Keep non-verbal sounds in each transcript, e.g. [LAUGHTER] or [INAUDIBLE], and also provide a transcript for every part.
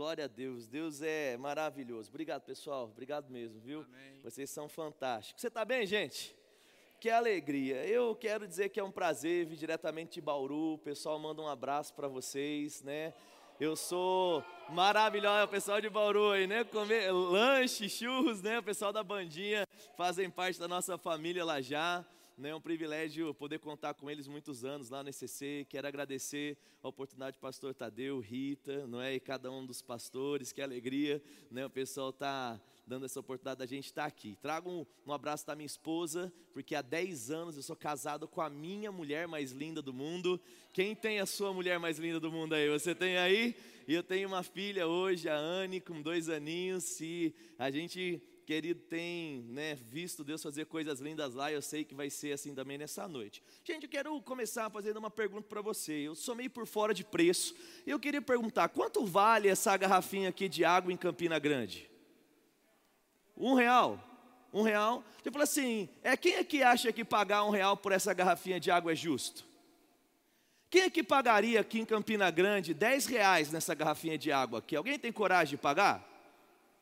Glória a Deus. Deus é maravilhoso. Obrigado, pessoal. Obrigado mesmo, viu? Amém. Vocês são fantásticos. Você está bem, gente? Que alegria. Eu quero dizer que é um prazer vir diretamente de Bauru. O pessoal manda um abraço para vocês, né? Eu sou maravilhoso, o pessoal de Bauru aí, né? Comer lanche, churros, né? O pessoal da bandinha fazem parte da nossa família lá já. É um privilégio poder contar com eles muitos anos lá no ECC. Quero agradecer a oportunidade do pastor Tadeu, Rita, não é? E cada um dos pastores. Que alegria, né? O pessoal está dando essa oportunidade da gente estar tá aqui. Trago um, um abraço da minha esposa, porque há 10 anos eu sou casado com a minha mulher mais linda do mundo. Quem tem a sua mulher mais linda do mundo aí? Você tem aí? E eu tenho uma filha hoje, a Anne, com dois aninhos. E a gente querido, tem né, visto Deus fazer coisas lindas lá, eu sei que vai ser assim também nessa noite. Gente, eu quero começar fazendo uma pergunta para você. Eu sou meio por fora de preço. Eu queria perguntar: quanto vale essa garrafinha aqui de água em Campina Grande? Um real? Um real? Eu falo assim: é quem é que acha que pagar um real por essa garrafinha de água é justo? Quem é que pagaria aqui em Campina Grande 10 reais nessa garrafinha de água aqui? Alguém tem coragem de pagar?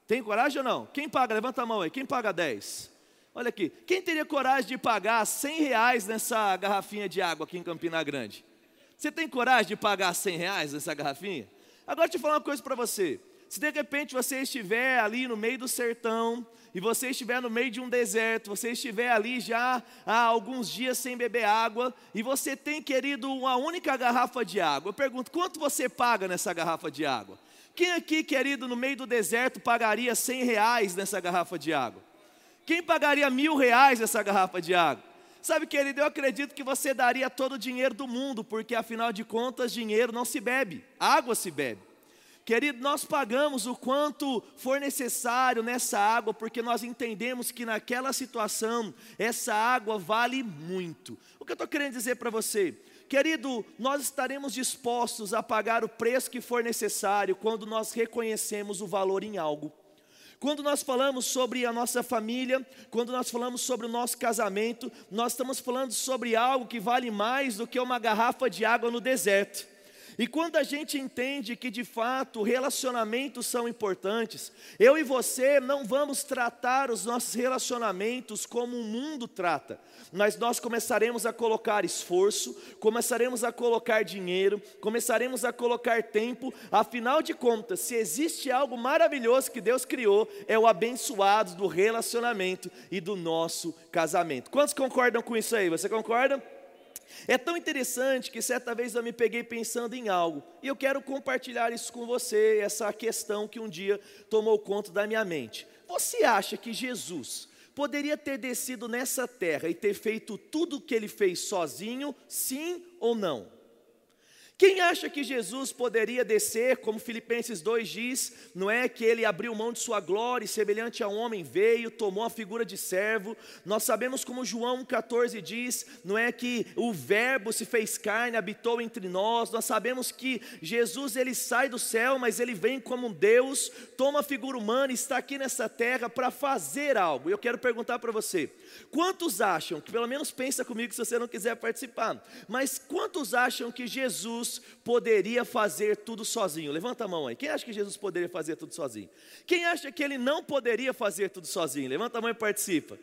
Tem coragem ou não? Quem paga? Levanta a mão aí. Quem paga 10? Olha aqui. Quem teria coragem de pagar 100 reais nessa garrafinha de água aqui em Campina Grande? Você tem coragem de pagar 100 reais nessa garrafinha? Agora deixa eu falar uma coisa para você. Se de repente você estiver ali no meio do sertão, e você estiver no meio de um deserto, você estiver ali já há alguns dias sem beber água, e você tem, querido, uma única garrafa de água, eu pergunto, quanto você paga nessa garrafa de água? Quem aqui, querido, no meio do deserto, pagaria 100 reais nessa garrafa de água? Quem pagaria mil reais nessa garrafa de água? Sabe, querido, eu acredito que você daria todo o dinheiro do mundo, porque afinal de contas, dinheiro não se bebe, água se bebe. Querido, nós pagamos o quanto for necessário nessa água, porque nós entendemos que naquela situação, essa água vale muito. O que eu estou querendo dizer para você? Querido, nós estaremos dispostos a pagar o preço que for necessário quando nós reconhecemos o valor em algo. Quando nós falamos sobre a nossa família, quando nós falamos sobre o nosso casamento, nós estamos falando sobre algo que vale mais do que uma garrafa de água no deserto. E quando a gente entende que de fato relacionamentos são importantes, eu e você não vamos tratar os nossos relacionamentos como o mundo trata, mas nós começaremos a colocar esforço, começaremos a colocar dinheiro, começaremos a colocar tempo, afinal de contas, se existe algo maravilhoso que Deus criou, é o abençoado do relacionamento e do nosso casamento. Quantos concordam com isso aí? Você concorda? É tão interessante que certa vez eu me peguei pensando em algo, e eu quero compartilhar isso com você, essa questão que um dia tomou conta da minha mente. Você acha que Jesus poderia ter descido nessa terra e ter feito tudo o que ele fez sozinho, sim ou não? Quem acha que Jesus poderia descer, como Filipenses 2 diz, não é que ele abriu mão de sua glória e semelhante a um homem veio, tomou a figura de servo. Nós sabemos como João 14 diz, não é que o verbo se fez carne, habitou entre nós. Nós sabemos que Jesus ele sai do céu, mas ele vem como Deus, toma a figura humana e está aqui nessa terra para fazer algo. Eu quero perguntar para você, quantos acham, que pelo menos pensa comigo se você não quiser participar, mas quantos acham que Jesus Jesus poderia fazer tudo sozinho? Levanta a mão aí. Quem acha que Jesus poderia fazer tudo sozinho? Quem acha que ele não poderia fazer tudo sozinho? Levanta a mão e participa.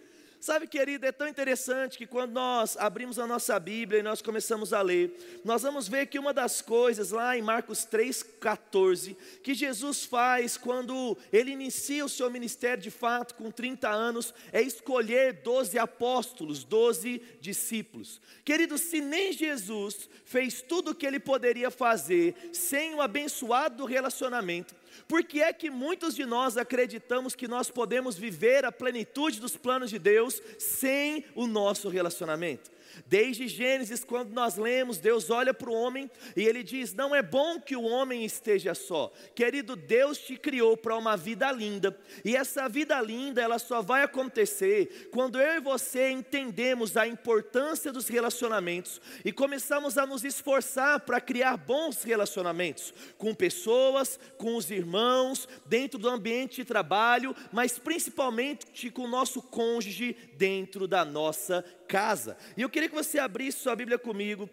Sabe, querido, é tão interessante que quando nós abrimos a nossa Bíblia e nós começamos a ler, nós vamos ver que uma das coisas lá em Marcos 3,14, que Jesus faz quando ele inicia o seu ministério de fato com 30 anos, é escolher 12 apóstolos, 12 discípulos. Querido, se nem Jesus fez tudo o que ele poderia fazer sem o abençoado do relacionamento, por que é que muitos de nós acreditamos que nós podemos viver a plenitude dos planos de Deus sem o nosso relacionamento? Desde Gênesis, quando nós lemos, Deus olha para o homem e ele diz: Não é bom que o homem esteja só. Querido, Deus te criou para uma vida linda, e essa vida linda, ela só vai acontecer quando eu e você entendemos a importância dos relacionamentos e começamos a nos esforçar para criar bons relacionamentos com pessoas, com os irmãos, dentro do ambiente de trabalho, mas principalmente com o nosso cônjuge dentro da nossa casa. E eu queria que você abrisse sua Bíblia comigo,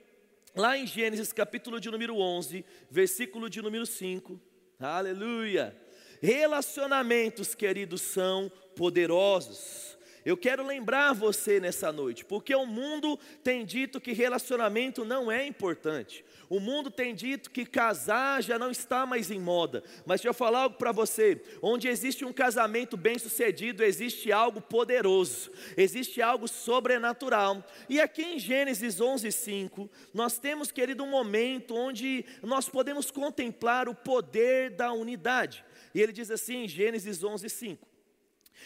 lá em Gênesis capítulo de número 11, versículo de número 5. Aleluia. Relacionamentos, queridos, são poderosos. Eu quero lembrar você nessa noite, porque o mundo tem dito que relacionamento não é importante. O mundo tem dito que casar já não está mais em moda. Mas deixa eu falar algo para você: onde existe um casamento bem-sucedido, existe algo poderoso, existe algo sobrenatural. E aqui em Gênesis 11:5, nós temos, querido, um momento onde nós podemos contemplar o poder da unidade. E ele diz assim em Gênesis 11:5: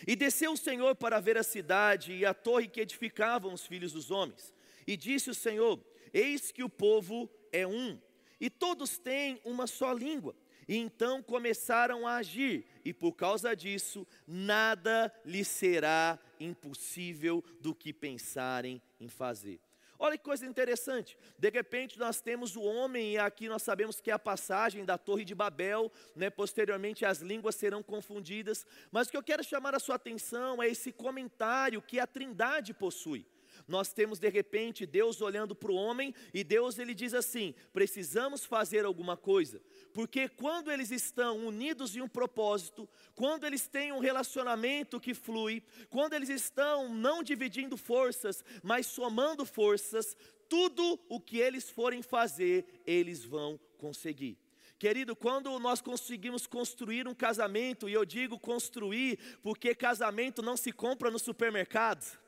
e desceu o Senhor para ver a cidade e a torre que edificavam os filhos dos homens. E disse o Senhor: Eis que o povo é um, e todos têm uma só língua. E então começaram a agir, e por causa disso, nada lhes será impossível do que pensarem em fazer. Olha que coisa interessante. De repente nós temos o homem, e aqui nós sabemos que é a passagem da Torre de Babel, né? posteriormente as línguas serão confundidas. Mas o que eu quero chamar a sua atenção é esse comentário que a Trindade possui. Nós temos de repente Deus olhando para o homem e Deus ele diz assim: precisamos fazer alguma coisa, porque quando eles estão unidos em um propósito, quando eles têm um relacionamento que flui, quando eles estão não dividindo forças, mas somando forças, tudo o que eles forem fazer, eles vão conseguir. Querido, quando nós conseguimos construir um casamento, e eu digo construir, porque casamento não se compra no supermercado.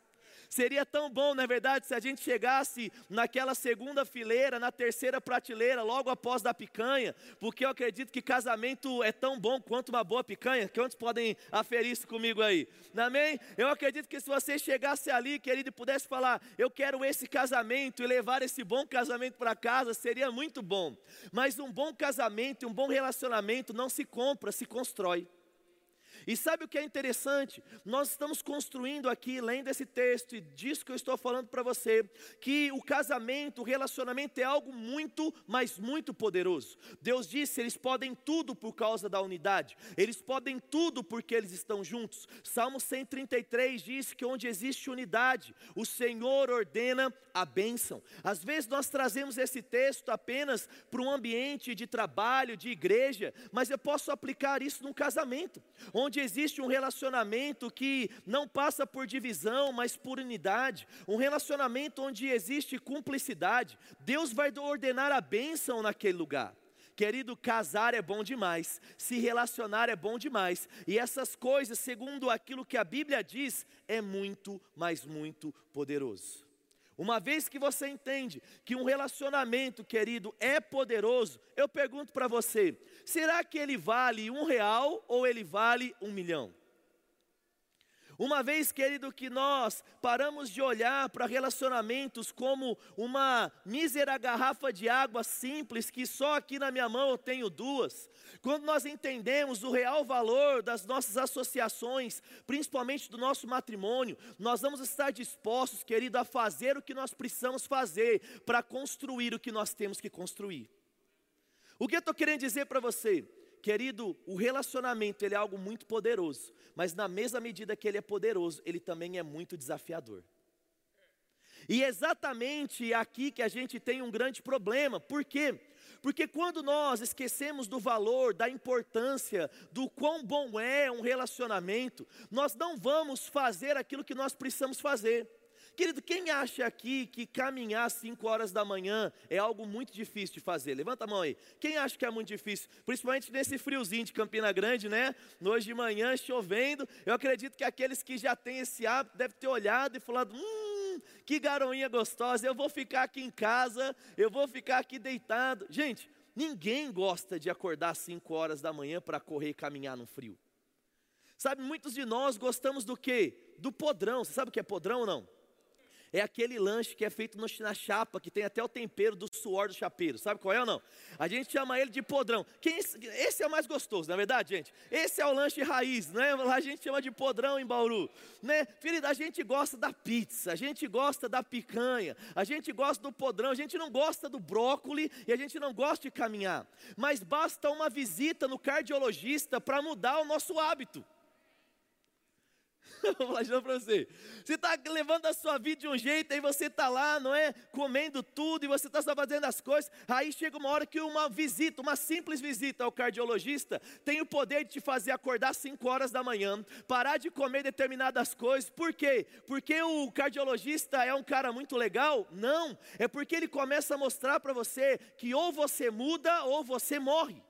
Seria tão bom, na é verdade, se a gente chegasse naquela segunda fileira, na terceira prateleira, logo após da picanha, porque eu acredito que casamento é tão bom quanto uma boa picanha. Quantos podem aferir isso comigo aí? Amém? Eu acredito que se você chegasse ali, querido, e pudesse falar, eu quero esse casamento e levar esse bom casamento para casa, seria muito bom. Mas um bom casamento, um bom relacionamento não se compra, se constrói. E sabe o que é interessante? Nós estamos construindo aqui, lendo esse texto, e disso que eu estou falando para você, que o casamento, o relacionamento é algo muito, mas muito poderoso. Deus disse: eles podem tudo por causa da unidade, eles podem tudo porque eles estão juntos. Salmo 133 diz que onde existe unidade, o Senhor ordena a bênção. Às vezes nós trazemos esse texto apenas para um ambiente de trabalho, de igreja, mas eu posso aplicar isso num casamento, onde onde existe um relacionamento que não passa por divisão, mas por unidade, um relacionamento onde existe cumplicidade, Deus vai ordenar a bênção naquele lugar. Querido, casar é bom demais, se relacionar é bom demais, e essas coisas, segundo aquilo que a Bíblia diz, é muito, mas muito poderoso. Uma vez que você entende que um relacionamento, querido, é poderoso, eu pergunto para você: será que ele vale um real ou ele vale um milhão? Uma vez, querido, que nós paramos de olhar para relacionamentos como uma mísera garrafa de água simples, que só aqui na minha mão eu tenho duas, quando nós entendemos o real valor das nossas associações, principalmente do nosso matrimônio, nós vamos estar dispostos, querido, a fazer o que nós precisamos fazer para construir o que nós temos que construir. O que eu estou querendo dizer para você? Querido, o relacionamento ele é algo muito poderoso, mas na mesma medida que ele é poderoso, ele também é muito desafiador. E exatamente aqui que a gente tem um grande problema, por quê? Porque quando nós esquecemos do valor, da importância, do quão bom é um relacionamento, nós não vamos fazer aquilo que nós precisamos fazer. Querido, quem acha aqui que caminhar às 5 horas da manhã é algo muito difícil de fazer? Levanta a mão aí. Quem acha que é muito difícil? Principalmente nesse friozinho de Campina Grande, né? Hoje de manhã chovendo. Eu acredito que aqueles que já têm esse hábito devem ter olhado e falado: hum, que garoinha gostosa, eu vou ficar aqui em casa, eu vou ficar aqui deitado. Gente, ninguém gosta de acordar às 5 horas da manhã para correr e caminhar no frio. Sabe, muitos de nós gostamos do quê? Do podrão. Você sabe o que é podrão ou não? É aquele lanche que é feito na chapa, que tem até o tempero do suor do chapeiro. Sabe qual é ou não? A gente chama ele de podrão. Quem, esse é o mais gostoso, na é verdade, gente? Esse é o lanche raiz, né? A gente chama de podrão em Bauru. Né? Filho, a gente gosta da pizza, a gente gosta da picanha, a gente gosta do podrão, a gente não gosta do brócoli e a gente não gosta de caminhar. Mas basta uma visita no cardiologista para mudar o nosso hábito. [LAUGHS] Vou falar de novo para você. Você está levando a sua vida de um jeito, aí você está lá, não é? Comendo tudo e você está só fazendo as coisas. Aí chega uma hora que uma visita, uma simples visita ao cardiologista, tem o poder de te fazer acordar 5 horas da manhã, parar de comer determinadas coisas. Por quê? Porque o cardiologista é um cara muito legal? Não. É porque ele começa a mostrar para você que ou você muda ou você morre.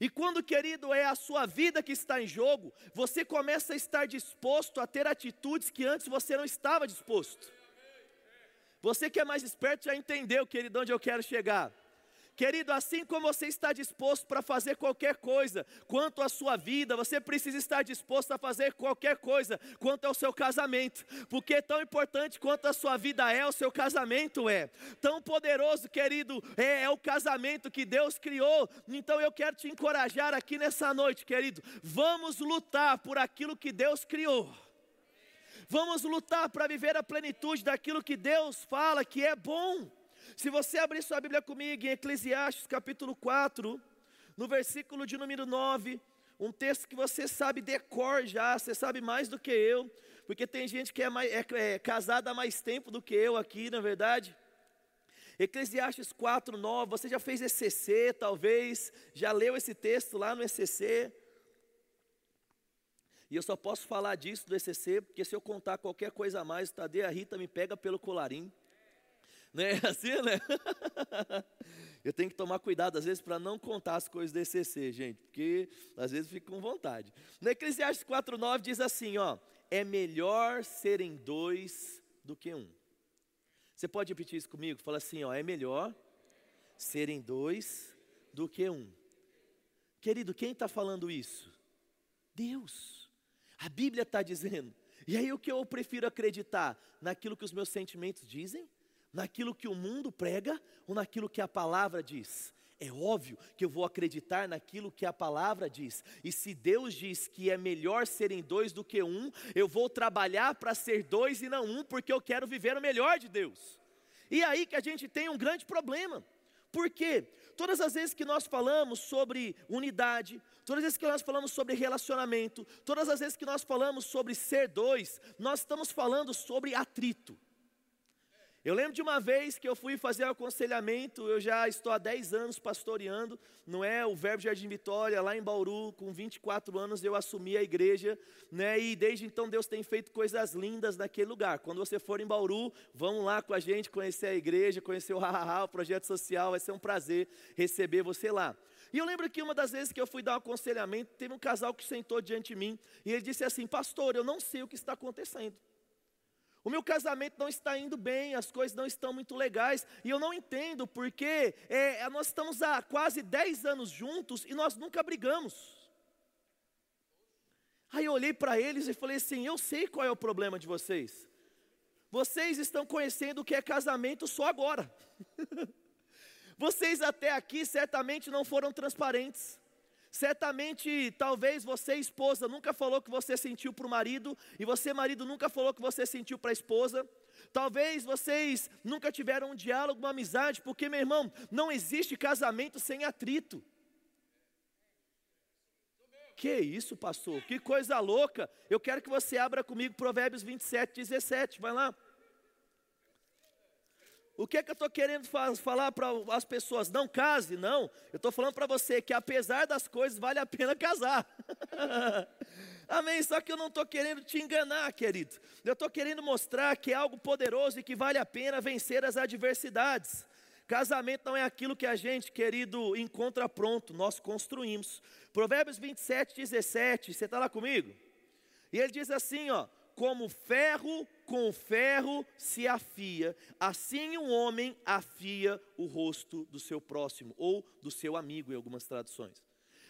E quando, querido, é a sua vida que está em jogo, você começa a estar disposto a ter atitudes que antes você não estava disposto. Você que é mais esperto já entendeu, querido, onde eu quero chegar. Querido, assim como você está disposto para fazer qualquer coisa quanto à sua vida, você precisa estar disposto a fazer qualquer coisa quanto ao seu casamento, porque tão importante quanto a sua vida é, o seu casamento é. Tão poderoso, querido, é, é o casamento que Deus criou. Então eu quero te encorajar aqui nessa noite, querido. Vamos lutar por aquilo que Deus criou. Vamos lutar para viver a plenitude daquilo que Deus fala que é bom. Se você abrir sua Bíblia comigo em Eclesiastes capítulo 4, no versículo de número 9, um texto que você sabe decor já, você sabe mais do que eu, porque tem gente que é, mais, é, é casada há mais tempo do que eu aqui, na verdade. Eclesiastes 4, 9, você já fez ECC, talvez, já leu esse texto lá no ECC. E eu só posso falar disso do ECC, porque se eu contar qualquer coisa a mais, o Tadeu a Rita me pega pelo colarinho. Não [LAUGHS] é assim, né? Eu tenho que tomar cuidado, às vezes, para não contar as coisas do ECC, gente, porque às vezes fico com vontade. No Eclesiastes 4,9 diz assim: ó, é melhor serem dois do que um. Você pode repetir isso comigo? Fala assim: ó, é melhor serem dois do que um. Querido, quem está falando isso? Deus. A Bíblia está dizendo. E aí o que eu prefiro acreditar? Naquilo que os meus sentimentos dizem? Naquilo que o mundo prega ou naquilo que a palavra diz? É óbvio que eu vou acreditar naquilo que a palavra diz. E se Deus diz que é melhor serem dois do que um, eu vou trabalhar para ser dois e não um, porque eu quero viver o melhor de Deus. E aí que a gente tem um grande problema. Por quê? Todas as vezes que nós falamos sobre unidade, todas as vezes que nós falamos sobre relacionamento, todas as vezes que nós falamos sobre ser dois, nós estamos falando sobre atrito. Eu lembro de uma vez que eu fui fazer aconselhamento, eu já estou há 10 anos pastoreando, não é? O Verbo Jardim Vitória, lá em Bauru, com 24 anos eu assumi a igreja, né? E desde então Deus tem feito coisas lindas naquele lugar. Quando você for em Bauru, vão lá com a gente conhecer a igreja, conhecer o Hahaha, o projeto social, vai ser um prazer receber você lá. E eu lembro que uma das vezes que eu fui dar um aconselhamento, teve um casal que sentou diante de mim e ele disse assim: Pastor, eu não sei o que está acontecendo. O meu casamento não está indo bem, as coisas não estão muito legais, e eu não entendo porque é, é nós estamos há quase 10 anos juntos e nós nunca brigamos. Aí eu olhei para eles e falei assim: eu sei qual é o problema de vocês. Vocês estão conhecendo o que é casamento só agora. [LAUGHS] vocês até aqui certamente não foram transparentes. Certamente, talvez você, esposa, nunca falou que você sentiu para o marido, e você, marido, nunca falou que você sentiu para a esposa. Talvez vocês nunca tiveram um diálogo, uma amizade, porque, meu irmão, não existe casamento sem atrito. Que isso, pastor? Que coisa louca! Eu quero que você abra comigo Provérbios 27, 17. Vai lá. O que é que eu estou querendo falar para as pessoas? Não case, não. Eu estou falando para você que apesar das coisas, vale a pena [LAUGHS] casar. [LAUGHS] Amém? Só que eu não estou querendo te enganar, querido. Eu estou querendo mostrar que é algo poderoso e que vale a pena vencer as adversidades. Casamento não é aquilo que a gente, querido, encontra pronto, nós construímos. Provérbios 27, 17, você está lá comigo? E ele diz assim: ó, como ferro com ferro se afia, assim um homem afia o rosto do seu próximo, ou do seu amigo, em algumas traduções.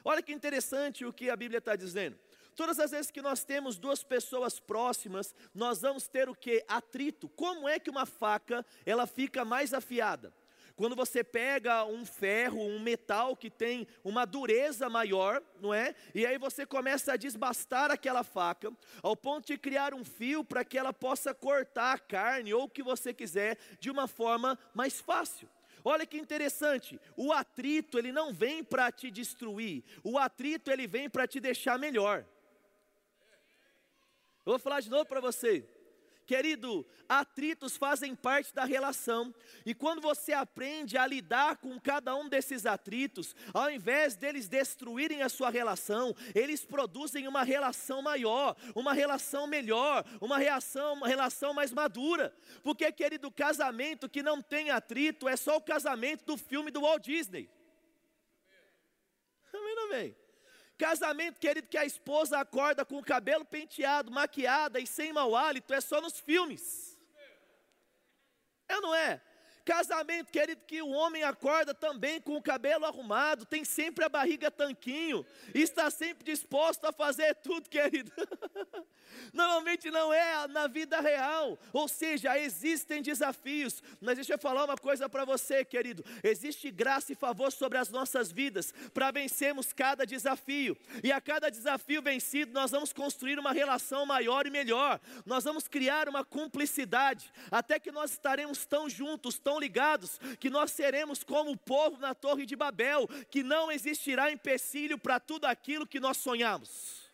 Olha que interessante o que a Bíblia está dizendo. Todas as vezes que nós temos duas pessoas próximas, nós vamos ter o que? Atrito. Como é que uma faca ela fica mais afiada? Quando você pega um ferro, um metal que tem uma dureza maior, não é? E aí você começa a desbastar aquela faca, ao ponto de criar um fio para que ela possa cortar a carne ou o que você quiser de uma forma mais fácil. Olha que interessante, o atrito ele não vem para te destruir, o atrito ele vem para te deixar melhor. Eu vou falar de novo para você. Querido, atritos fazem parte da relação, e quando você aprende a lidar com cada um desses atritos, ao invés deles destruírem a sua relação, eles produzem uma relação maior, uma relação melhor, uma reação, uma relação mais madura. Porque, querido, casamento que não tem atrito é só o casamento do filme do Walt Disney. Amém, amém. Casamento, querido, que a esposa acorda com o cabelo penteado, maquiada e sem mau hálito, é só nos filmes. É ou não é? Casamento, querido, que o homem acorda também com o cabelo arrumado, tem sempre a barriga tanquinho, está sempre disposto a fazer tudo, querido. [LAUGHS] Normalmente não é na vida real, ou seja, existem desafios, mas deixa eu falar uma coisa para você, querido: existe graça e favor sobre as nossas vidas para vencermos cada desafio, e a cada desafio vencido, nós vamos construir uma relação maior e melhor, nós vamos criar uma cumplicidade, até que nós estaremos tão juntos, tão ligados, que nós seremos como o povo na Torre de Babel, que não existirá empecilho para tudo aquilo que nós sonhamos.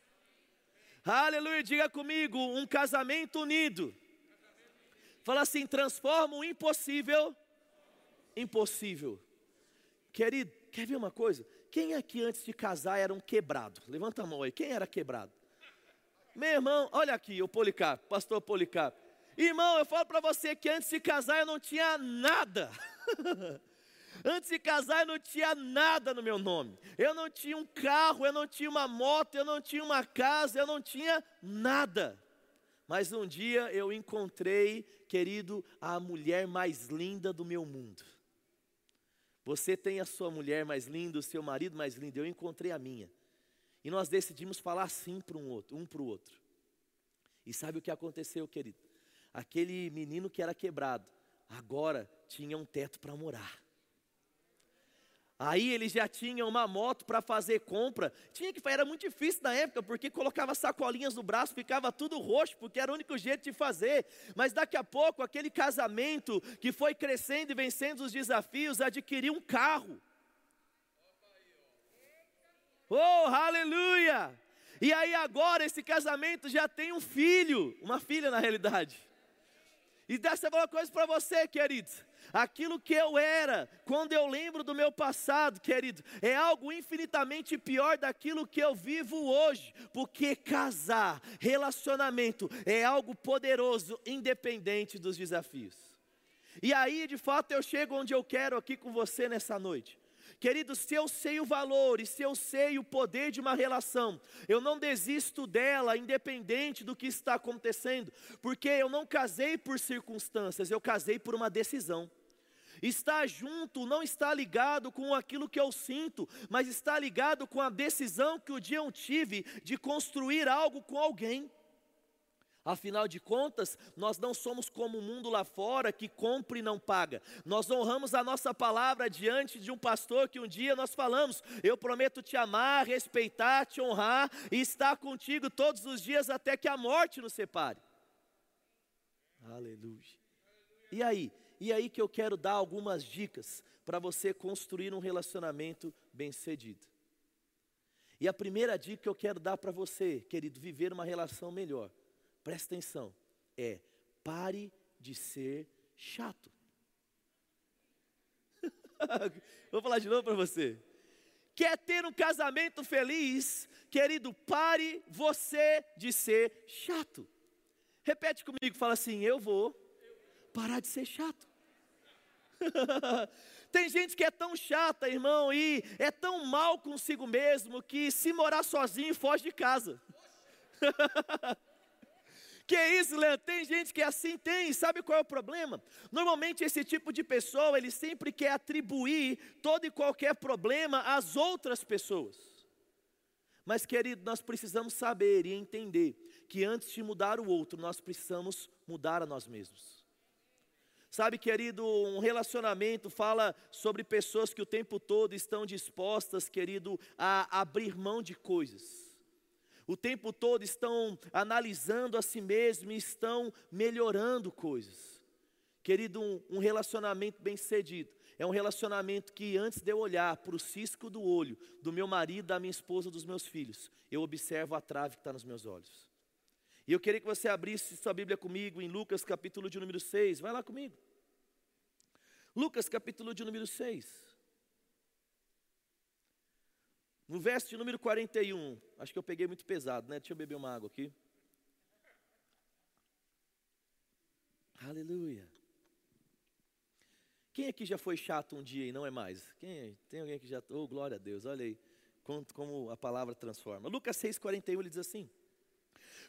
Aleluia, diga comigo, um casamento unido. Fala assim, transforma o impossível impossível. Querido, quer ver uma coisa? Quem aqui antes de casar era um quebrado? Levanta a mão aí, quem era quebrado? Meu irmão, olha aqui, o Policarpo, pastor Policarpo. Irmão, eu falo para você que antes de casar eu não tinha nada. [LAUGHS] antes de casar eu não tinha nada no meu nome. Eu não tinha um carro, eu não tinha uma moto, eu não tinha uma casa, eu não tinha nada. Mas um dia eu encontrei, querido, a mulher mais linda do meu mundo. Você tem a sua mulher mais linda, o seu marido mais lindo, eu encontrei a minha. E nós decidimos falar sim para um outro, um para o outro. E sabe o que aconteceu, querido? Aquele menino que era quebrado, agora tinha um teto para morar. Aí ele já tinha uma moto para fazer compra. Tinha que era muito difícil na época, porque colocava sacolinhas no braço, ficava tudo roxo, porque era o único jeito de fazer. Mas daqui a pouco, aquele casamento que foi crescendo e vencendo os desafios, adquiriu um carro. Oh, aleluia! E aí agora esse casamento já tem um filho, uma filha na realidade. E dessa uma coisa para você, queridos. Aquilo que eu era, quando eu lembro do meu passado, querido, é algo infinitamente pior daquilo que eu vivo hoje, porque casar, relacionamento, é algo poderoso, independente dos desafios. E aí, de fato, eu chego onde eu quero aqui com você nessa noite. Querido, se eu sei o valor e se eu sei o poder de uma relação, eu não desisto dela, independente do que está acontecendo, porque eu não casei por circunstâncias, eu casei por uma decisão. Estar junto não está ligado com aquilo que eu sinto, mas está ligado com a decisão que o dia eu tive de construir algo com alguém. Afinal de contas, nós não somos como o mundo lá fora que compra e não paga. Nós honramos a nossa palavra diante de um pastor que um dia nós falamos: Eu prometo te amar, respeitar, te honrar e estar contigo todos os dias até que a morte nos separe. Aleluia. E aí? E aí que eu quero dar algumas dicas para você construir um relacionamento bem-sucedido. E a primeira dica que eu quero dar para você, querido, viver uma relação melhor presta atenção, é pare de ser chato. [LAUGHS] Vou falar de novo para você. Quer ter um casamento feliz, querido, pare você de ser chato. Repete comigo, fala assim: eu vou parar de ser chato. [LAUGHS] Tem gente que é tão chata, irmão, e é tão mal consigo mesmo que se morar sozinho foge de casa. [LAUGHS] Que é isso, Leandro? Tem gente que é assim tem, sabe qual é o problema? Normalmente esse tipo de pessoa, ele sempre quer atribuir todo e qualquer problema às outras pessoas. Mas, querido, nós precisamos saber e entender que antes de mudar o outro, nós precisamos mudar a nós mesmos. Sabe, querido, um relacionamento fala sobre pessoas que o tempo todo estão dispostas, querido, a abrir mão de coisas o tempo todo estão analisando a si mesmo e estão melhorando coisas. Querido, um, um relacionamento bem cedido é um relacionamento que antes de eu olhar para o cisco do olho do meu marido, da minha esposa, dos meus filhos, eu observo a trave que está nos meus olhos. E eu queria que você abrisse sua Bíblia comigo em Lucas capítulo de número 6. Vai lá comigo. Lucas capítulo de número 6. No verso de número 41, acho que eu peguei muito pesado, né? Deixa eu beber uma água aqui. Aleluia. Quem aqui já foi chato um dia e não é mais? Quem? Tem alguém que já. Oh, glória a Deus, olha aí. Como a palavra transforma. Lucas 6,41 ele diz assim: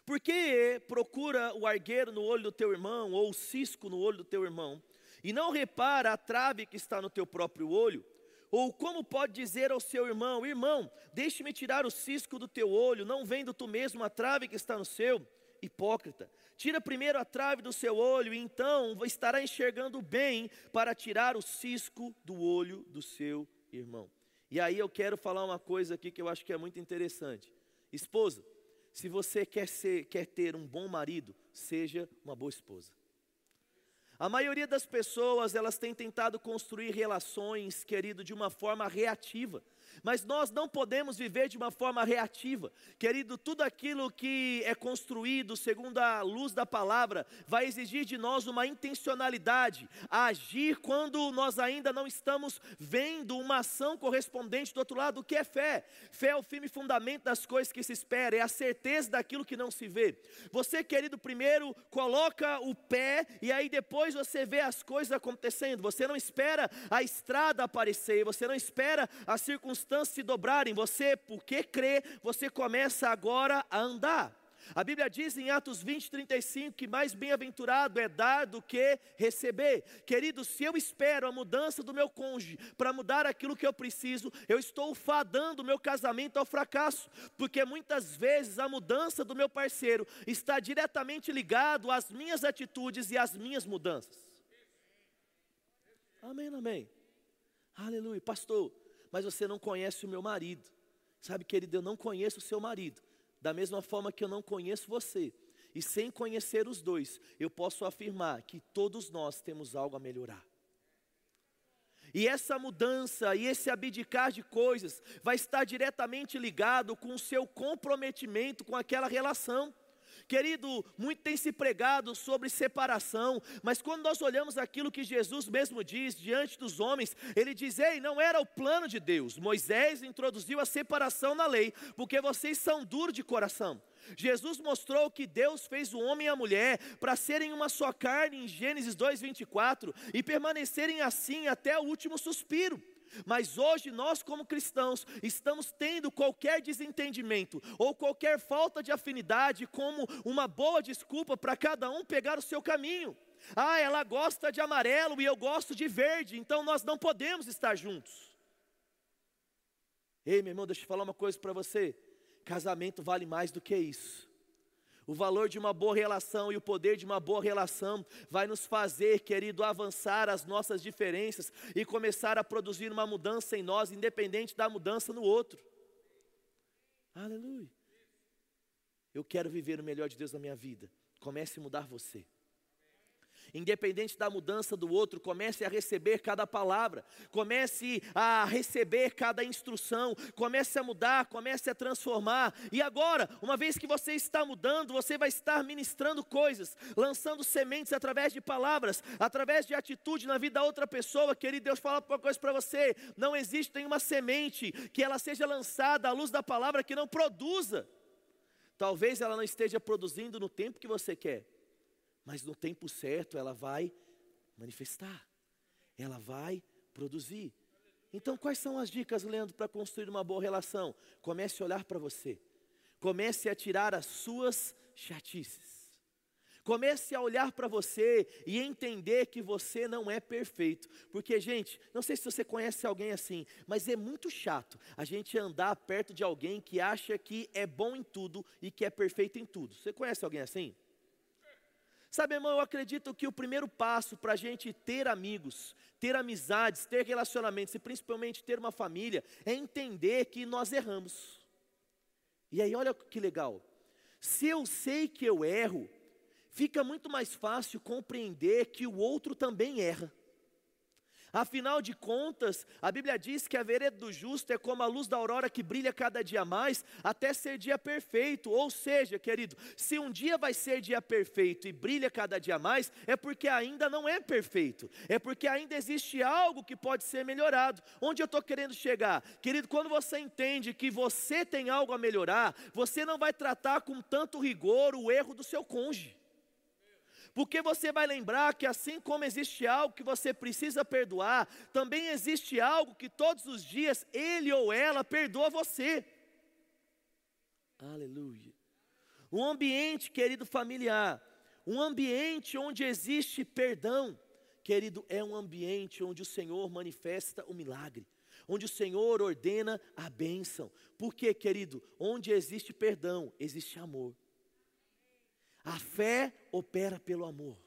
Por que procura o argueiro no olho do teu irmão, ou o cisco no olho do teu irmão, e não repara a trave que está no teu próprio olho? Ou como pode dizer ao seu irmão: Irmão, deixe-me tirar o cisco do teu olho, não vendo tu mesmo a trave que está no seu? Hipócrita, tira primeiro a trave do seu olho, e então estará enxergando bem para tirar o cisco do olho do seu irmão. E aí eu quero falar uma coisa aqui que eu acho que é muito interessante. Esposa, se você quer, ser, quer ter um bom marido, seja uma boa esposa. A maioria das pessoas, elas têm tentado construir relações, querido, de uma forma reativa. Mas nós não podemos viver de uma forma reativa. Querido, tudo aquilo que é construído segundo a luz da palavra vai exigir de nós uma intencionalidade, a agir quando nós ainda não estamos vendo uma ação correspondente do outro lado. O que é fé? Fé é o firme fundamento das coisas que se espera, é a certeza daquilo que não se vê. Você, querido, primeiro coloca o pé e aí depois você vê as coisas acontecendo. Você não espera a estrada aparecer, você não espera as circunstâncias circunstâncias se dobrarem, você, porque crê, você começa agora a andar. A Bíblia diz em Atos 20, 35 que mais bem-aventurado é dar do que receber. Querido, se eu espero a mudança do meu cônjuge para mudar aquilo que eu preciso, eu estou fadando o meu casamento ao fracasso, porque muitas vezes a mudança do meu parceiro está diretamente ligado às minhas atitudes e às minhas mudanças. Amém, amém. Aleluia. Pastor, mas você não conhece o meu marido. Sabe, querido, eu não conheço o seu marido, da mesma forma que eu não conheço você. E sem conhecer os dois, eu posso afirmar que todos nós temos algo a melhorar. E essa mudança e esse abdicar de coisas vai estar diretamente ligado com o seu comprometimento com aquela relação. Querido, muito tem se pregado sobre separação, mas quando nós olhamos aquilo que Jesus mesmo diz diante dos homens, ele diz: Ei, não era o plano de Deus. Moisés introduziu a separação na lei, porque vocês são duros de coração. Jesus mostrou que Deus fez o homem e a mulher para serem uma só carne em Gênesis 2:24 e permanecerem assim até o último suspiro. Mas hoje nós, como cristãos, estamos tendo qualquer desentendimento ou qualquer falta de afinidade como uma boa desculpa para cada um pegar o seu caminho. Ah, ela gosta de amarelo e eu gosto de verde, então nós não podemos estar juntos. Ei, meu irmão, deixa eu falar uma coisa para você: casamento vale mais do que isso. O valor de uma boa relação e o poder de uma boa relação vai nos fazer, querido, avançar as nossas diferenças e começar a produzir uma mudança em nós, independente da mudança no outro. Aleluia. Eu quero viver o melhor de Deus na minha vida. Comece a mudar você. Independente da mudança do outro, comece a receber cada palavra, comece a receber cada instrução, comece a mudar, comece a transformar. E agora, uma vez que você está mudando, você vai estar ministrando coisas, lançando sementes através de palavras, através de atitude na vida da outra pessoa. Querido Deus, fala uma coisa para você: não existe nenhuma semente que ela seja lançada à luz da palavra que não produza. Talvez ela não esteja produzindo no tempo que você quer, mas no tempo certo ela vai manifestar, ela vai produzir. Então, quais são as dicas, Leandro, para construir uma boa relação? Comece a olhar para você, comece a tirar as suas chatices. Comece a olhar para você e entender que você não é perfeito. Porque, gente, não sei se você conhece alguém assim, mas é muito chato a gente andar perto de alguém que acha que é bom em tudo e que é perfeito em tudo. Você conhece alguém assim? Sabe, irmão, eu acredito que o primeiro passo para a gente ter amigos, ter amizades, ter relacionamentos e principalmente ter uma família é entender que nós erramos. E aí, olha que legal. Se eu sei que eu erro, fica muito mais fácil compreender que o outro também erra. Afinal de contas, a Bíblia diz que a vereda do justo é como a luz da aurora que brilha cada dia mais, até ser dia perfeito. Ou seja, querido, se um dia vai ser dia perfeito e brilha cada dia mais, é porque ainda não é perfeito, é porque ainda existe algo que pode ser melhorado. Onde eu estou querendo chegar? Querido, quando você entende que você tem algo a melhorar, você não vai tratar com tanto rigor o erro do seu cônjuge. Porque você vai lembrar que assim como existe algo que você precisa perdoar, também existe algo que todos os dias ele ou ela perdoa você. Aleluia. Um ambiente, querido familiar, um ambiente onde existe perdão, querido, é um ambiente onde o Senhor manifesta o milagre onde o Senhor ordena a bênção. Porque, querido, onde existe perdão, existe amor. A fé opera pelo amor.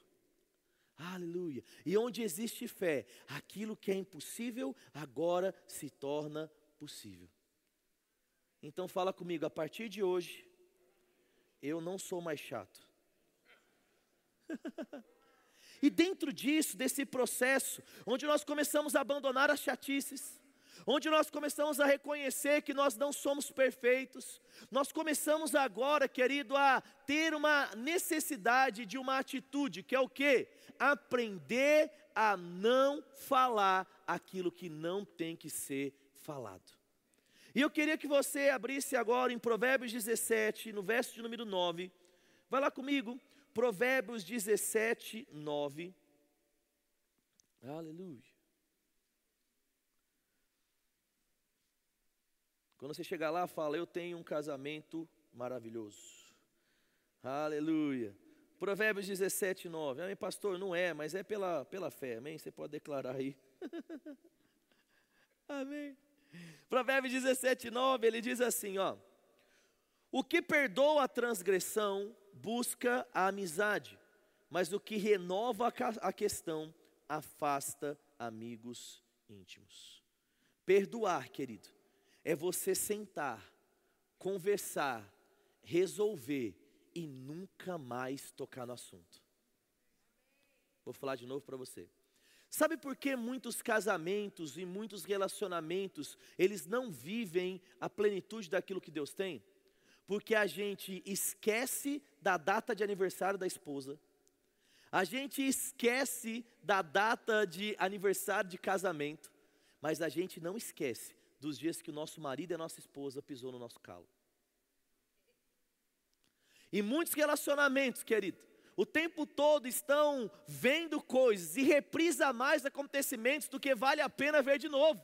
Aleluia. E onde existe fé, aquilo que é impossível agora se torna possível. Então fala comigo, a partir de hoje, eu não sou mais chato. [LAUGHS] e dentro disso, desse processo, onde nós começamos a abandonar as chatices, onde nós começamos a reconhecer que nós não somos perfeitos, nós começamos agora, querido, a ter uma necessidade de uma atitude, que é o que? Aprender a não falar aquilo que não tem que ser falado. E eu queria que você abrisse agora em Provérbios 17, no verso de número 9. Vai lá comigo, Provérbios 17, 9. Aleluia. Quando você chegar lá, fala: Eu tenho um casamento maravilhoso. Aleluia. Provérbios 17, 9. Amém, pastor? Não é, mas é pela, pela fé. Amém? Você pode declarar aí. [LAUGHS] Amém. Provérbios 17, 9, ele diz assim: ó. O que perdoa a transgressão busca a amizade, mas o que renova a questão afasta amigos íntimos. Perdoar, querido, é você sentar, conversar, resolver e nunca mais tocar no assunto. Vou falar de novo para você. Sabe por que muitos casamentos e muitos relacionamentos, eles não vivem a plenitude daquilo que Deus tem? Porque a gente esquece da data de aniversário da esposa, a gente esquece da data de aniversário de casamento, mas a gente não esquece dos dias que o nosso marido e a nossa esposa pisou no nosso calo. E muitos relacionamentos, querido, o tempo todo estão vendo coisas e reprisa mais acontecimentos do que vale a pena ver de novo.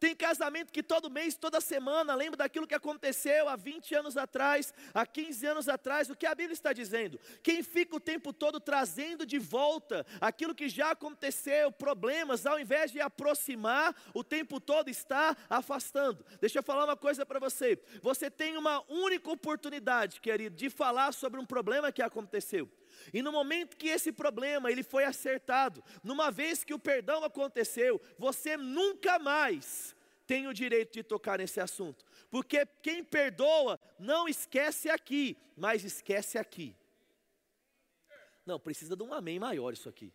Tem casamento que todo mês, toda semana, lembra daquilo que aconteceu há 20 anos atrás, há 15 anos atrás, o que a Bíblia está dizendo? Quem fica o tempo todo trazendo de volta aquilo que já aconteceu, problemas, ao invés de aproximar, o tempo todo está afastando. Deixa eu falar uma coisa para você. Você tem uma única oportunidade, querido, de falar sobre um problema que aconteceu. E no momento que esse problema ele foi acertado, numa vez que o perdão aconteceu, você nunca mais tem o direito de tocar nesse assunto. Porque quem perdoa não esquece aqui, mas esquece aqui. Não, precisa de um amém maior isso aqui.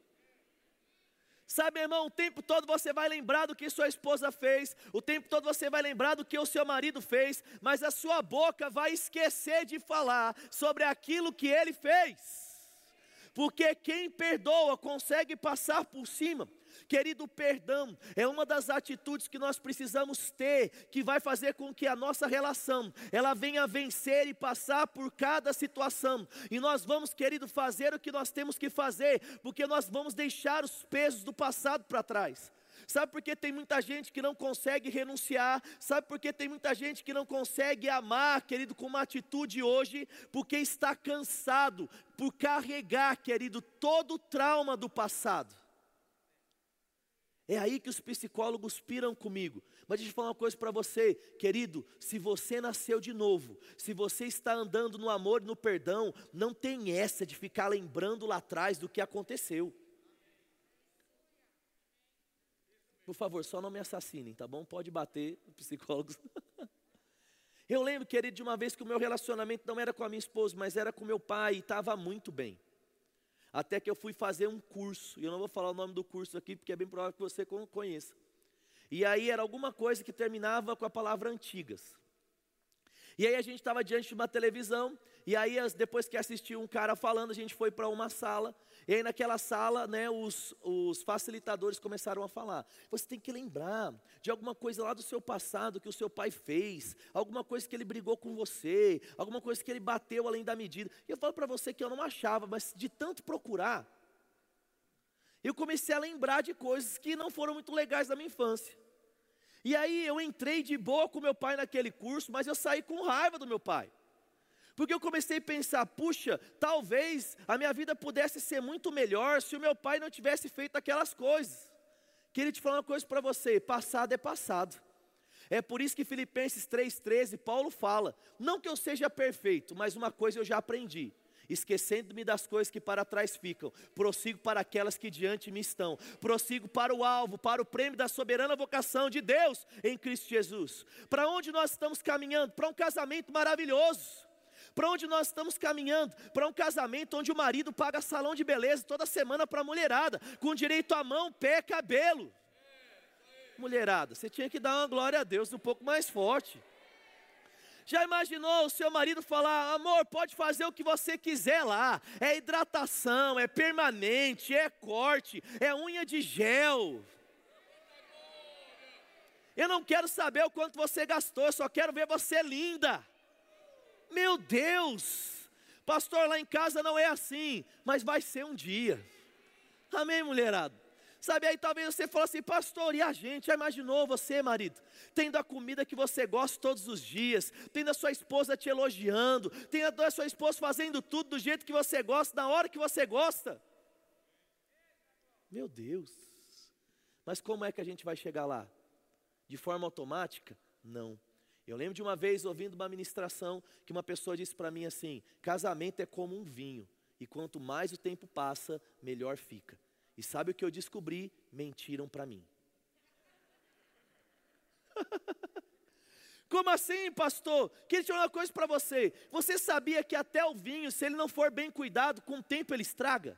Sabe, irmão, o tempo todo você vai lembrar do que sua esposa fez, o tempo todo você vai lembrar do que o seu marido fez, mas a sua boca vai esquecer de falar sobre aquilo que ele fez porque quem perdoa consegue passar por cima. Querido, perdão é uma das atitudes que nós precisamos ter, que vai fazer com que a nossa relação, ela venha vencer e passar por cada situação. E nós vamos, querido, fazer o que nós temos que fazer, porque nós vamos deixar os pesos do passado para trás. Sabe por que tem muita gente que não consegue renunciar? Sabe por que tem muita gente que não consegue amar, querido, com uma atitude hoje? Porque está cansado por carregar, querido, todo o trauma do passado. É aí que os psicólogos piram comigo. Mas deixa eu falar uma coisa para você, querido: se você nasceu de novo, se você está andando no amor e no perdão, não tem essa de ficar lembrando lá atrás do que aconteceu. Por favor, só não me assassinem, tá bom? Pode bater, [LAUGHS] psicólogos. Eu lembro, querido, de uma vez que o meu relacionamento não era com a minha esposa, mas era com meu pai e estava muito bem. Até que eu fui fazer um curso, e eu não vou falar o nome do curso aqui, porque é bem provável que você conheça. E aí era alguma coisa que terminava com a palavra antigas. E aí a gente estava diante de uma televisão, e aí depois que assistiu um cara falando, a gente foi para uma sala, e aí naquela sala, né, os, os facilitadores começaram a falar. Você tem que lembrar de alguma coisa lá do seu passado que o seu pai fez, alguma coisa que ele brigou com você, alguma coisa que ele bateu além da medida. E eu falo para você que eu não achava, mas de tanto procurar, eu comecei a lembrar de coisas que não foram muito legais da minha infância. E aí eu entrei de boa com meu pai naquele curso, mas eu saí com raiva do meu pai. Porque eu comecei a pensar, puxa, talvez a minha vida pudesse ser muito melhor se o meu pai não tivesse feito aquelas coisas. Queria te falar uma coisa para você: passado é passado. É por isso que Filipenses 3,13, Paulo fala: não que eu seja perfeito, mas uma coisa eu já aprendi esquecendo-me das coisas que para trás ficam, prossigo para aquelas que diante me estão, prossigo para o alvo, para o prêmio da soberana vocação de Deus em Cristo Jesus. Para onde nós estamos caminhando? Para um casamento maravilhoso. Para onde nós estamos caminhando? Para um casamento onde o marido paga salão de beleza toda semana para a mulherada, com direito a mão, pé, cabelo. Mulherada, você tinha que dar uma glória a Deus um pouco mais forte. Já imaginou o seu marido falar: amor, pode fazer o que você quiser lá, é hidratação, é permanente, é corte, é unha de gel. Eu não quero saber o quanto você gastou, eu só quero ver você linda. Meu Deus, pastor, lá em casa não é assim, mas vai ser um dia. Amém, mulherada? Sabe, aí talvez você fale assim, pastor, e a gente? Já imaginou você, marido? Tendo a comida que você gosta todos os dias, tendo a sua esposa te elogiando, tendo a sua esposa fazendo tudo do jeito que você gosta, na hora que você gosta. Meu Deus. Mas como é que a gente vai chegar lá? De forma automática? Não. Eu lembro de uma vez ouvindo uma ministração que uma pessoa disse para mim assim: casamento é como um vinho, e quanto mais o tempo passa, melhor fica. E sabe o que eu descobri? Mentiram para mim. [LAUGHS] Como assim, pastor? Queria dizer uma coisa para você. Você sabia que até o vinho, se ele não for bem cuidado, com o tempo ele estraga?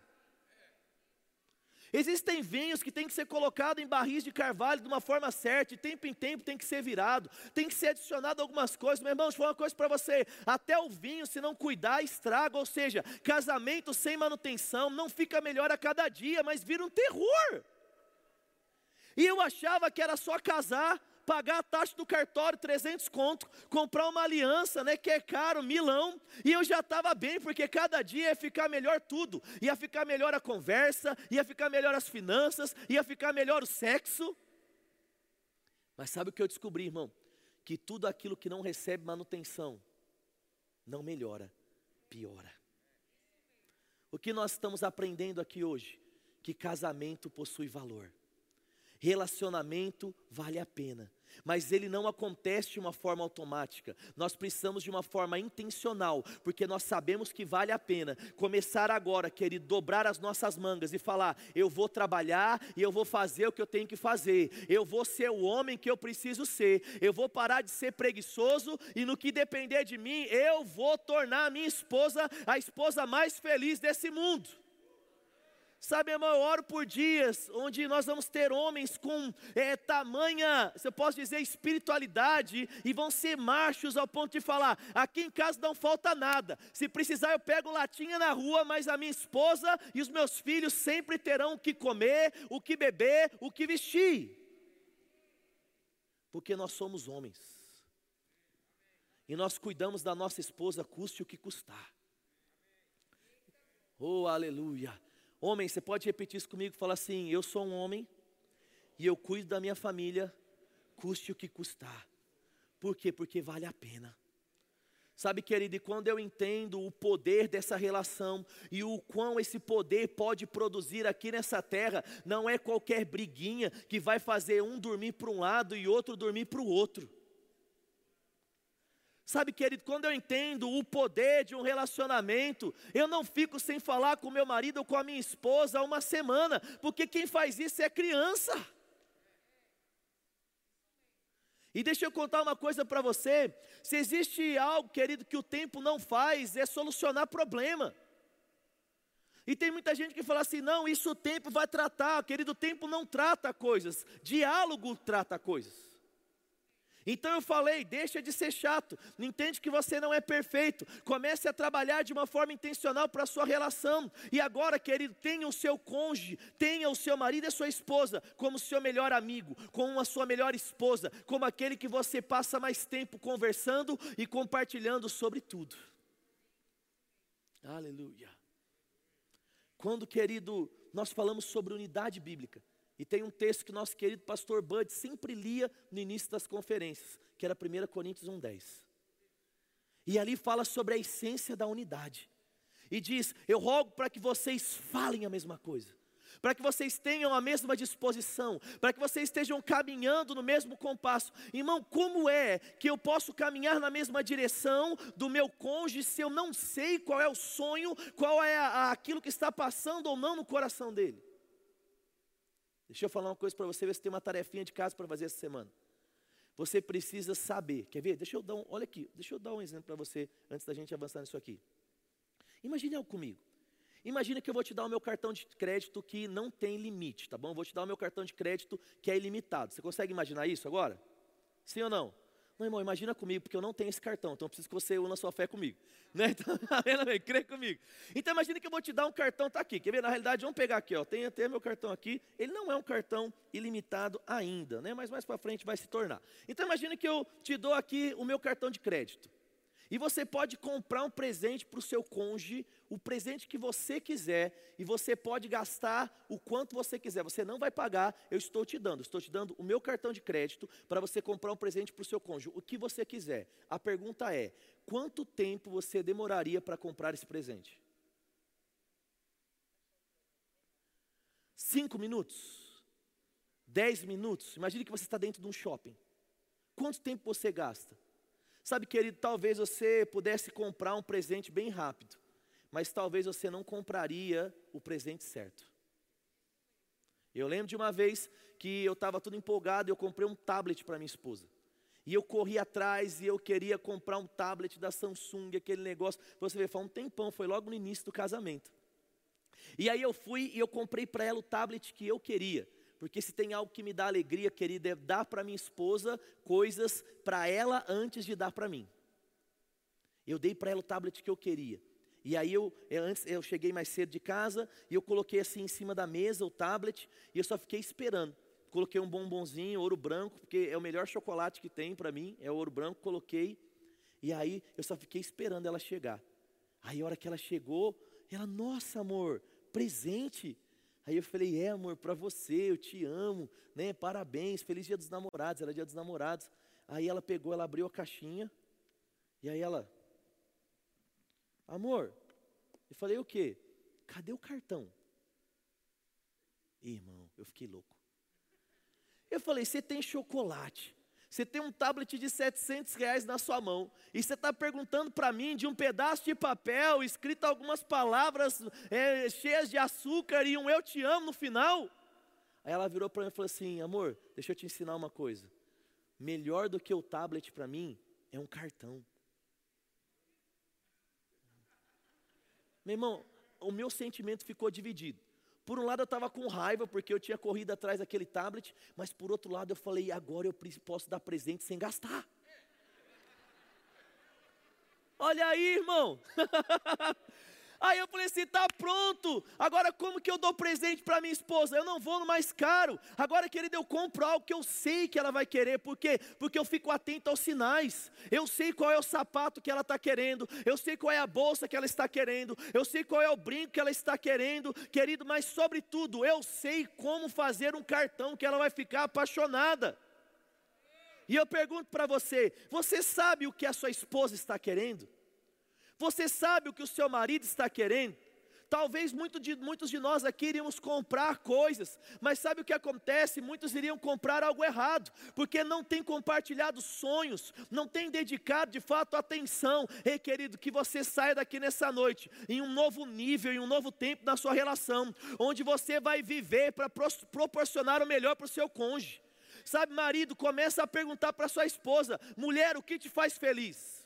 Existem vinhos que tem que ser colocado em barris de carvalho de uma forma certa, de tempo em tempo tem que ser virado, tem que ser adicionado algumas coisas. Meu irmão, deixa falar uma coisa para você: até o vinho, se não cuidar, estraga. Ou seja, casamento sem manutenção não fica melhor a cada dia, mas vira um terror. E eu achava que era só casar pagar a taxa do cartório, 300 conto, comprar uma aliança, né, que é caro, milão, e eu já estava bem, porque cada dia ia ficar melhor tudo, ia ficar melhor a conversa, ia ficar melhor as finanças, ia ficar melhor o sexo. Mas sabe o que eu descobri, irmão? Que tudo aquilo que não recebe manutenção não melhora, piora. O que nós estamos aprendendo aqui hoje? Que casamento possui valor. Relacionamento vale a pena, mas ele não acontece de uma forma automática. Nós precisamos de uma forma intencional, porque nós sabemos que vale a pena começar agora, querido, dobrar as nossas mangas e falar: eu vou trabalhar e eu vou fazer o que eu tenho que fazer. Eu vou ser o homem que eu preciso ser. Eu vou parar de ser preguiçoso e no que depender de mim, eu vou tornar a minha esposa a esposa mais feliz desse mundo. Sabe, irmão, eu oro por dias onde nós vamos ter homens com é, tamanha, se eu posso dizer, espiritualidade, e vão ser machos ao ponto de falar: aqui em casa não falta nada, se precisar eu pego latinha na rua, mas a minha esposa e os meus filhos sempre terão o que comer, o que beber, o que vestir, porque nós somos homens, e nós cuidamos da nossa esposa, custe o que custar. Oh, aleluia. Homem, você pode repetir isso comigo? Fala assim: Eu sou um homem e eu cuido da minha família, custe o que custar. Por quê? Porque vale a pena. Sabe, querido, e quando eu entendo o poder dessa relação e o quão esse poder pode produzir aqui nessa terra, não é qualquer briguinha que vai fazer um dormir para um lado e outro dormir para o outro. Sabe, querido, quando eu entendo o poder de um relacionamento, eu não fico sem falar com meu marido ou com a minha esposa uma semana, porque quem faz isso é criança. E deixa eu contar uma coisa para você: se existe algo, querido, que o tempo não faz, é solucionar problema. E tem muita gente que fala assim: não, isso o tempo vai tratar, querido, o tempo não trata coisas, diálogo trata coisas. Então eu falei, deixa de ser chato, entende que você não é perfeito, comece a trabalhar de uma forma intencional para a sua relação. E agora, querido, tenha o seu cônjuge, tenha o seu marido e a sua esposa como seu melhor amigo, como a sua melhor esposa, como aquele que você passa mais tempo conversando e compartilhando sobre tudo. Aleluia. Quando, querido, nós falamos sobre unidade bíblica, e tem um texto que nosso querido pastor Bud sempre lia no início das conferências, que era 1 Coríntios 1,10. E ali fala sobre a essência da unidade. E diz: Eu rogo para que vocês falem a mesma coisa, para que vocês tenham a mesma disposição, para que vocês estejam caminhando no mesmo compasso. Irmão, como é que eu posso caminhar na mesma direção do meu cônjuge se eu não sei qual é o sonho, qual é aquilo que está passando ou não no coração dele? Deixa eu falar uma coisa para você, ver se tem uma tarefinha de casa para fazer essa semana. Você precisa saber, quer ver? Deixa eu dar um, olha aqui, deixa eu dar um exemplo para você antes da gente avançar nisso aqui. Imagine algo comigo. Imagina que eu vou te dar o meu cartão de crédito que não tem limite, tá bom? Eu vou te dar o meu cartão de crédito que é ilimitado. Você consegue imaginar isso agora? Sim ou não? Não, irmão, imagina comigo, porque eu não tenho esse cartão, então eu preciso que você una sua fé comigo. [LAUGHS] Né? Então, [LAUGHS] crê comigo. Então imagina que eu vou te dar um cartão, tá aqui. Quer ver? Na realidade, vamos pegar aqui, ó. Tem até meu cartão aqui. Ele não é um cartão ilimitado ainda, né? Mas mais para frente vai se tornar. Então imagina que eu te dou aqui o meu cartão de crédito. E você pode comprar um presente para o seu cônjuge, o presente que você quiser, e você pode gastar o quanto você quiser. Você não vai pagar, eu estou te dando. Estou te dando o meu cartão de crédito para você comprar um presente para o seu cônjuge, o que você quiser. A pergunta é: quanto tempo você demoraria para comprar esse presente? Cinco minutos? Dez minutos? Imagine que você está dentro de um shopping. Quanto tempo você gasta? Sabe, querido, talvez você pudesse comprar um presente bem rápido, mas talvez você não compraria o presente certo. Eu lembro de uma vez que eu estava tudo empolgado e eu comprei um tablet para minha esposa. E eu corri atrás e eu queria comprar um tablet da Samsung, aquele negócio. Você vê, foi um tempão, foi logo no início do casamento. E aí eu fui e eu comprei para ela o tablet que eu queria. Porque se tem algo que me dá alegria, querida, é dar para minha esposa coisas para ela antes de dar para mim. Eu dei para ela o tablet que eu queria. E aí eu, eu, antes, eu cheguei mais cedo de casa e eu coloquei assim em cima da mesa o tablet e eu só fiquei esperando. Coloquei um bombonzinho, ouro branco, porque é o melhor chocolate que tem para mim, é o ouro branco, coloquei. E aí eu só fiquei esperando ela chegar. Aí a hora que ela chegou, ela, nossa amor, presente. Aí eu falei, é amor, para você, eu te amo, né? Parabéns, feliz dia dos namorados, era dia dos namorados. Aí ela pegou, ela abriu a caixinha, e aí ela, amor, eu falei, o quê? Cadê o cartão? Irmão, eu fiquei louco. Eu falei, você tem chocolate. Você tem um tablet de 700 reais na sua mão e você está perguntando para mim de um pedaço de papel escrito algumas palavras é, cheias de açúcar e um eu te amo no final? Aí ela virou para mim e falou assim: amor, deixa eu te ensinar uma coisa. Melhor do que o tablet para mim é um cartão. Meu irmão, o meu sentimento ficou dividido. Por um lado eu estava com raiva porque eu tinha corrido atrás daquele tablet, mas por outro lado eu falei, agora eu posso dar presente sem gastar. Olha aí, irmão. [LAUGHS] Aí eu falei assim: tá pronto. Agora, como que eu dou presente para minha esposa? Eu não vou no mais caro. Agora, querido, eu compro algo que eu sei que ela vai querer. Por quê? Porque eu fico atento aos sinais. Eu sei qual é o sapato que ela está querendo. Eu sei qual é a bolsa que ela está querendo. Eu sei qual é o brinco que ela está querendo. Querido, mas sobretudo, eu sei como fazer um cartão que ela vai ficar apaixonada. E eu pergunto para você: você sabe o que a sua esposa está querendo? Você sabe o que o seu marido está querendo? Talvez muito de, muitos de nós aqui iríamos comprar coisas, mas sabe o que acontece? Muitos iriam comprar algo errado, porque não tem compartilhado sonhos, não tem dedicado de fato atenção. Ei, querido, que você saia daqui nessa noite em um novo nível, em um novo tempo na sua relação, onde você vai viver para proporcionar o melhor para o seu cônjuge. Sabe, marido, começa a perguntar para sua esposa: mulher, o que te faz feliz?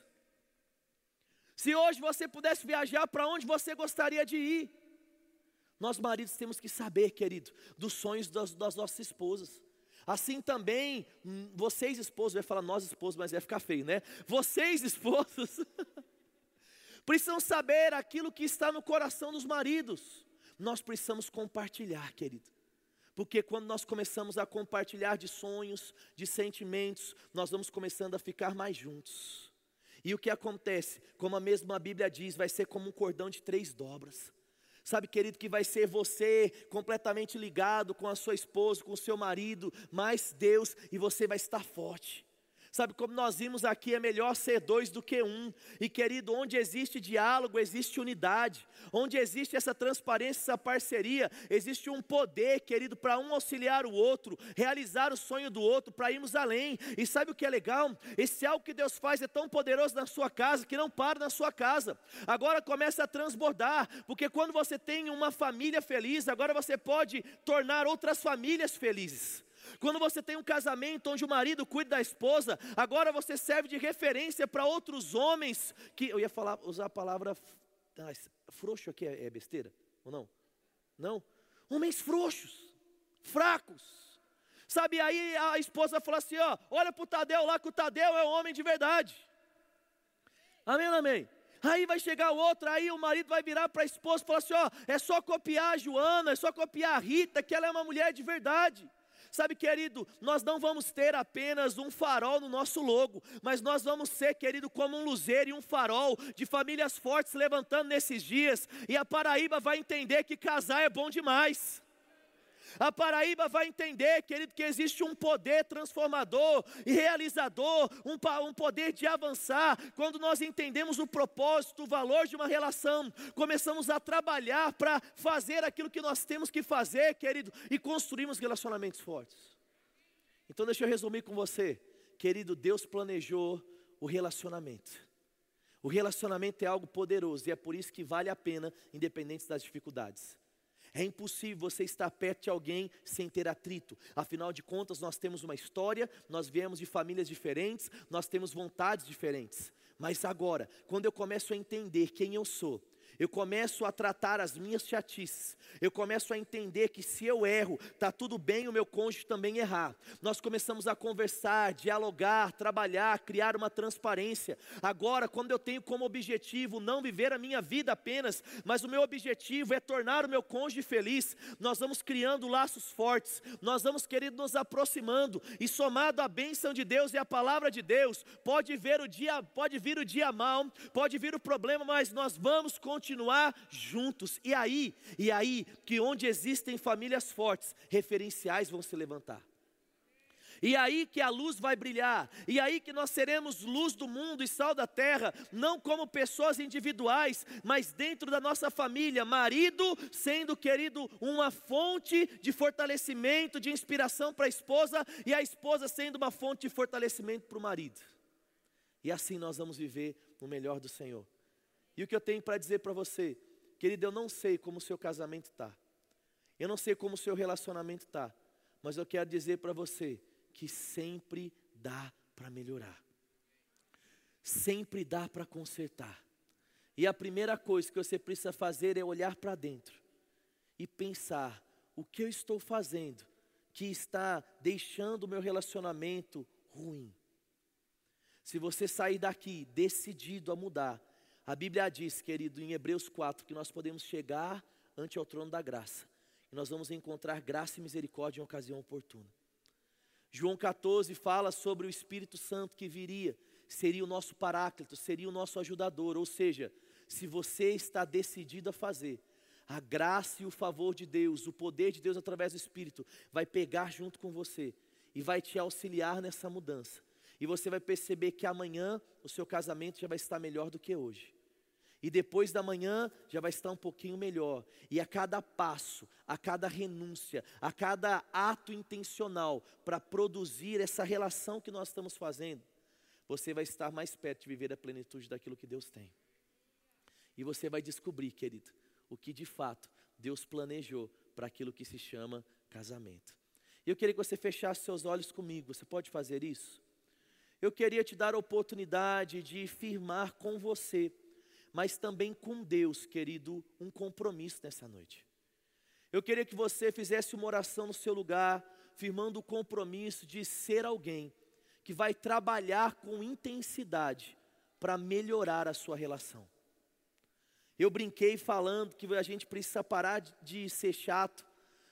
Se hoje você pudesse viajar, para onde você gostaria de ir? Nós maridos temos que saber, querido, dos sonhos das, das nossas esposas. Assim também, hum, vocês esposos, vai falar nós esposos, mas vai ficar feio, né? Vocês esposos, [LAUGHS] precisam saber aquilo que está no coração dos maridos. Nós precisamos compartilhar, querido. Porque quando nós começamos a compartilhar de sonhos, de sentimentos, nós vamos começando a ficar mais juntos. E o que acontece? Como a mesma Bíblia diz, vai ser como um cordão de três dobras. Sabe, querido, que vai ser você completamente ligado com a sua esposa, com o seu marido, mais Deus, e você vai estar forte. Sabe, como nós vimos aqui, é melhor ser dois do que um. E querido, onde existe diálogo, existe unidade. Onde existe essa transparência, essa parceria, existe um poder, querido, para um auxiliar o outro, realizar o sonho do outro, para irmos além. E sabe o que é legal? Esse algo que Deus faz é tão poderoso na sua casa que não para na sua casa. Agora começa a transbordar, porque quando você tem uma família feliz, agora você pode tornar outras famílias felizes. Quando você tem um casamento onde o marido cuida da esposa, agora você serve de referência para outros homens que eu ia falar, usar a palavra ah, frouxo aqui é, é besteira ou não? Não. Homens frouxos, fracos. Sabe, aí a esposa fala assim: ó, olha para o Tadeu lá, que o Tadeu é um homem de verdade. Amém, amém. Aí vai chegar o outro, aí o marido vai virar para a esposa e falar assim: ó, é só copiar a Joana, é só copiar a Rita, que ela é uma mulher de verdade. Sabe, querido, nós não vamos ter apenas um farol no nosso logo, mas nós vamos ser, querido, como um luzeiro e um farol de famílias fortes levantando nesses dias, e a Paraíba vai entender que casar é bom demais. A Paraíba vai entender, querido, que existe um poder transformador e realizador, um, um poder de avançar. Quando nós entendemos o propósito, o valor de uma relação, começamos a trabalhar para fazer aquilo que nós temos que fazer, querido, e construímos relacionamentos fortes. Então, deixa eu resumir com você, querido, Deus planejou o relacionamento. O relacionamento é algo poderoso e é por isso que vale a pena, independente das dificuldades. É impossível você estar perto de alguém sem ter atrito. Afinal de contas, nós temos uma história, nós viemos de famílias diferentes, nós temos vontades diferentes. Mas agora, quando eu começo a entender quem eu sou, eu começo a tratar as minhas chatices, eu começo a entender que se eu erro, está tudo bem o meu cônjuge também errar. Nós começamos a conversar, dialogar, trabalhar, criar uma transparência. Agora, quando eu tenho como objetivo não viver a minha vida apenas, mas o meu objetivo é tornar o meu cônjuge feliz, nós vamos criando laços fortes, nós vamos querendo nos aproximando, e somado à bênção de Deus e à palavra de Deus, pode vir o dia, pode vir o dia mal, pode vir o problema, mas nós vamos continuar continuar juntos. E aí, e aí, que onde existem famílias fortes, referenciais vão se levantar. E aí que a luz vai brilhar, e aí que nós seremos luz do mundo e sal da terra, não como pessoas individuais, mas dentro da nossa família, marido sendo querido uma fonte de fortalecimento, de inspiração para a esposa, e a esposa sendo uma fonte de fortalecimento para o marido. E assim nós vamos viver o melhor do Senhor. E o que eu tenho para dizer para você, querido, eu não sei como o seu casamento está, eu não sei como o seu relacionamento está, mas eu quero dizer para você que sempre dá para melhorar, sempre dá para consertar. E a primeira coisa que você precisa fazer é olhar para dentro e pensar: o que eu estou fazendo que está deixando o meu relacionamento ruim? Se você sair daqui decidido a mudar, a Bíblia diz, querido, em Hebreus 4, que nós podemos chegar ante ao trono da graça. E nós vamos encontrar graça e misericórdia em ocasião oportuna. João 14 fala sobre o Espírito Santo que viria, seria o nosso paráclito, seria o nosso ajudador. Ou seja, se você está decidido a fazer, a graça e o favor de Deus, o poder de Deus através do Espírito, vai pegar junto com você e vai te auxiliar nessa mudança. E você vai perceber que amanhã o seu casamento já vai estar melhor do que hoje. E depois da manhã já vai estar um pouquinho melhor. E a cada passo, a cada renúncia, a cada ato intencional para produzir essa relação que nós estamos fazendo, você vai estar mais perto de viver a plenitude daquilo que Deus tem. E você vai descobrir, querido, o que de fato Deus planejou para aquilo que se chama casamento. Eu queria que você fechasse seus olhos comigo. Você pode fazer isso? Eu queria te dar a oportunidade de firmar com você mas também com Deus, querido, um compromisso nessa noite. Eu queria que você fizesse uma oração no seu lugar, firmando o compromisso de ser alguém que vai trabalhar com intensidade para melhorar a sua relação. Eu brinquei falando que a gente precisa parar de, ser chato,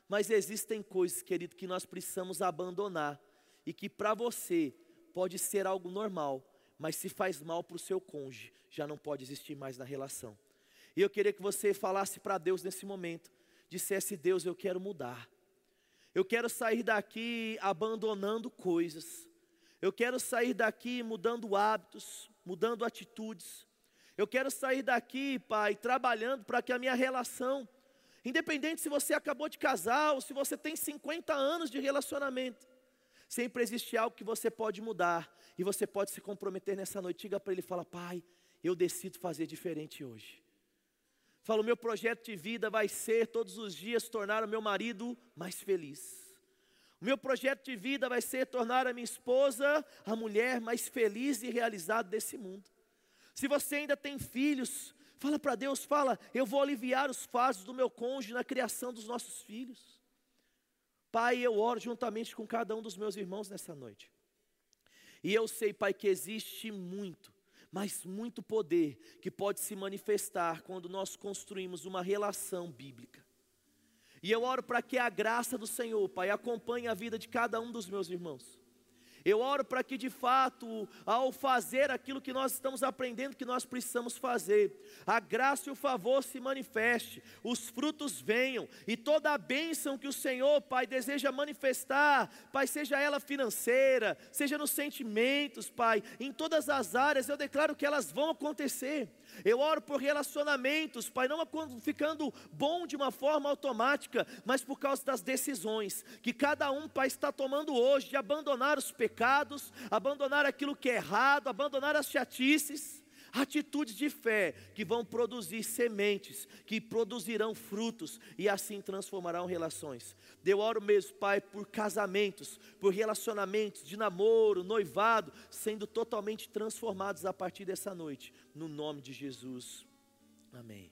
mas existem coisas, querido, que nós precisamos abandonar e que para você pode ser algo normal, mas se faz mal para o seu cônjuge, já não pode existir mais na relação. E eu queria que você falasse para Deus nesse momento, dissesse: Deus, eu quero mudar. Eu quero sair daqui abandonando coisas. Eu quero sair daqui mudando hábitos, mudando atitudes. Eu quero sair daqui, Pai, trabalhando para que a minha relação, independente se você acabou de casar ou se você tem 50 anos de relacionamento, sempre existe algo que você pode mudar e você pode se comprometer nessa noite. Diga para ele, fala, Pai, eu decido fazer diferente hoje. Fala, o meu projeto de vida vai ser todos os dias tornar o meu marido mais feliz. O meu projeto de vida vai ser tornar a minha esposa a mulher mais feliz e realizada desse mundo. Se você ainda tem filhos, fala para Deus, fala, eu vou aliviar os fardos do meu cônjuge na criação dos nossos filhos. Pai, eu oro juntamente com cada um dos meus irmãos nessa noite. E eu sei, Pai, que existe muito, mas muito poder que pode se manifestar quando nós construímos uma relação bíblica. E eu oro para que a graça do Senhor, Pai, acompanhe a vida de cada um dos meus irmãos. Eu oro para que de fato, ao fazer aquilo que nós estamos aprendendo que nós precisamos fazer, a graça e o favor se manifeste, os frutos venham e toda a bênção que o Senhor, Pai, deseja manifestar, Pai, seja ela financeira, seja nos sentimentos, Pai, em todas as áreas, eu declaro que elas vão acontecer. Eu oro por relacionamentos, Pai, não ficando bom de uma forma automática, mas por causa das decisões que cada um, Pai, está tomando hoje de abandonar os pecados, abandonar aquilo que é errado, abandonar as chatices atitudes de fé que vão produzir sementes, que produzirão frutos e assim transformarão relações. Eu oro mesmo, Pai, por casamentos, por relacionamentos de namoro, noivado, sendo totalmente transformados a partir dessa noite, no nome de Jesus. Amém.